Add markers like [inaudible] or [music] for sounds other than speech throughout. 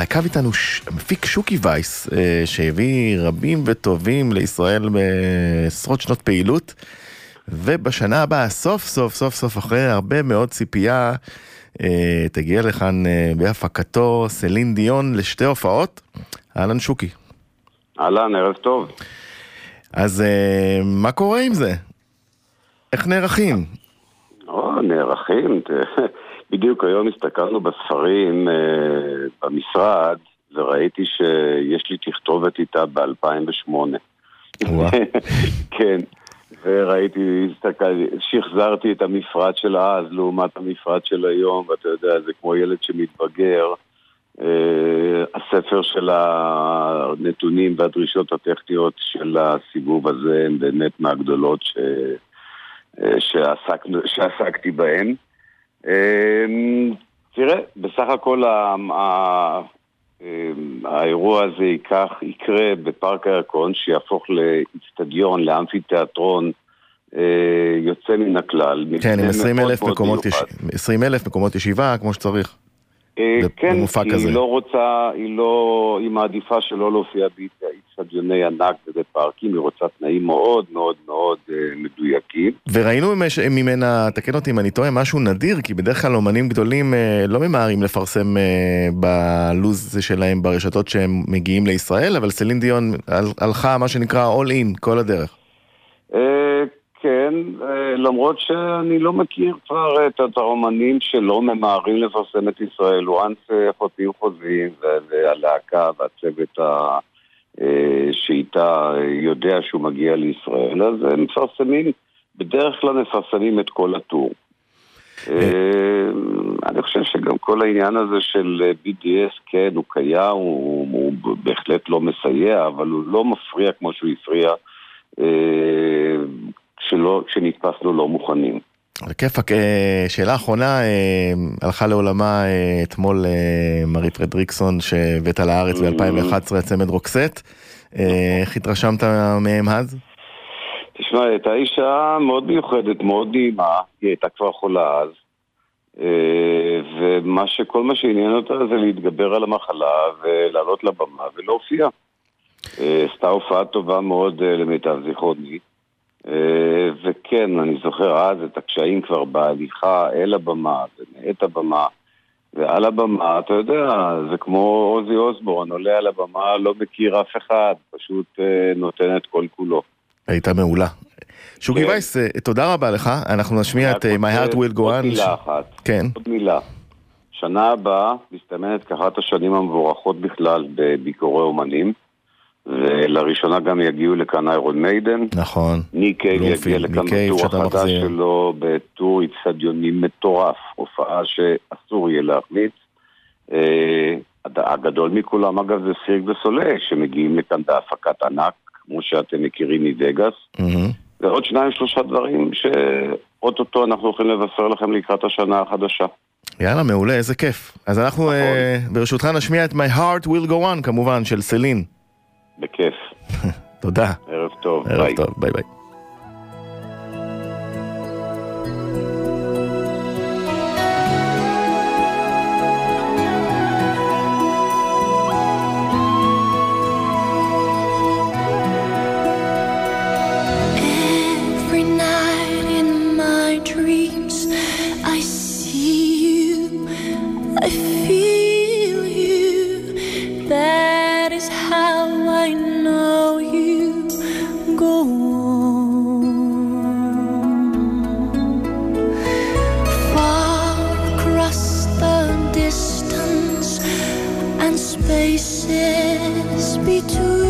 על הקו איתנו ש... המפיק שוקי וייס, אה, שהביא רבים וטובים לישראל בעשרות שנות פעילות, ובשנה הבאה, סוף סוף סוף סוף, אחרי הרבה מאוד ציפייה, אה, תגיע לכאן אה, בהפקתו סלין דיון לשתי הופעות. אהלן שוקי. אהלן, ערב טוב. אז אה, מה קורה עם זה? איך נערכים? או, נערכים. בדיוק היום הסתכלנו בספרים אה, במשרד, וראיתי שיש לי תכתובת איתה ב-2008. [laughs] כן, וראיתי, הסתכל, שחזרתי את המפרט של אז לעומת המפרט של היום, ואתה יודע, זה כמו ילד שמתבגר. אה, הספר של הנתונים והדרישות הטכניות של הסיבוב הזה הם באמת מהגדולות ש... אה, שעסק, שעסקתי בהן. אה, תראה, בסך הכל האירוע הזה ייקח, יקרה בפארק הירקון, שיהפוך לאיצטדיון, לאמפיתיאטרון יוצא מן הכלל. כן, עם 20 אלף מקומות, יש... 20 אלף מקומות ישיבה, כמו שצריך. אה, כן, כי היא לא רוצה, היא לא, היא מעדיפה שלא להופיע באיצטדיוני ענק ובפארקים, היא רוצה תנאים מאוד מאוד מאוד אה, מדויקים. וראינו ממנה, תקן אותי אם אני טועה, משהו נדיר, כי בדרך כלל אומנים גדולים אה, לא ממהרים לפרסם בלוז שלהם ברשתות שהם מגיעים לישראל, אבל סלין דיון הלכה מה שנקרא all in כל הדרך. כן, אה, למרות שאני לא מכיר כבר את האומנים שלא ממהרים לפרסם את ישראל. once חותמים חוזים והלהקה והצוות אה, שאיתה יודע שהוא מגיע לישראל, אז הם מפרסמים, בדרך כלל מפרסמים את כל הטור. אה, אני חושב שגם כל העניין הזה של BDS, כן, הוא קיים, הוא, הוא בהחלט לא מסייע, אבל הוא לא מפריע כמו שהוא הפריע שלא, כשנתפסנו לא מוכנים. על כיפאק, אה, שאלה אחרונה, אה, הלכה לעולמה אה, אתמול מרי פרדריקסון שהבאת לארץ mm. ב-2011, הצמד רוקסט, איך התרשמת מהם אז? תשמע, היא הייתה אישה מאוד מיוחדת, מאוד נעימה, היא הייתה כבר חולה אז, ומה שכל מה שעניין אותה זה להתגבר על המחלה ולעלות לבמה ולהופיע. עשתה הופעה טובה מאוד למיטב זיכרוני. אה, וכן, אני זוכר אז את הקשיים כבר בהליכה אל הבמה ומאת הבמה. ועל הבמה, אתה יודע, זה כמו אוזי אוסבורן, עולה על הבמה, לא מכיר אף אחד, פשוט אה, נותן את כל כולו. הייתה מעולה. שוקי כן. וייס, אה, תודה רבה לך, אנחנו נשמיע את My Heart Will Go On. עוד מילה אחת. כן. עוד מילה. שנה הבאה מסתמנת כאחת השנים המבורכות בכלל בביקורי אומנים. ולראשונה גם יגיעו לכאן איירון מיידן. נכון. ניק קייב יגיע לכאן ב tour החדש שלו, ב tour איצטדיוני מטורף, הופעה שאסור יהיה להחמיץ. אה, הגדול מכולם אגב זה סירק דו סוליי, שמגיעים לכאן בהפקת ענק, כמו שאתם מכירים מווגאס. ועוד שניים שלושה דברים שאו-טו-טו אנחנו הולכים לבשר לכם לקראת השנה החדשה. יאללה, מעולה, איזה כיף. אז אנחנו נכון. uh, ברשותך נשמיע את My Heart Will Go On כמובן, של סלין. בכיף. תודה. ערב טוב, ערב ביי. טוב, ביי ביי. I feel you. That is how. Spaces between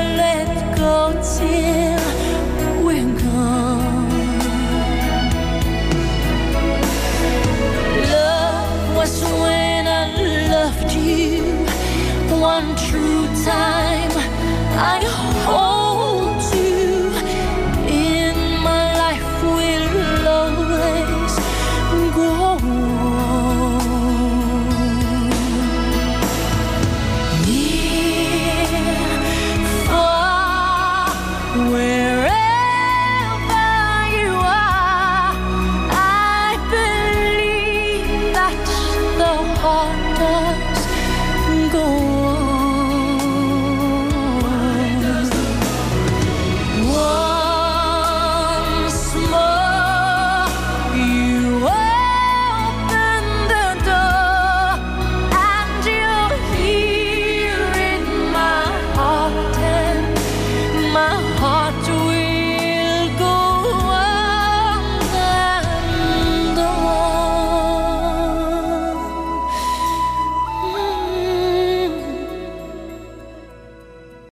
one true time. I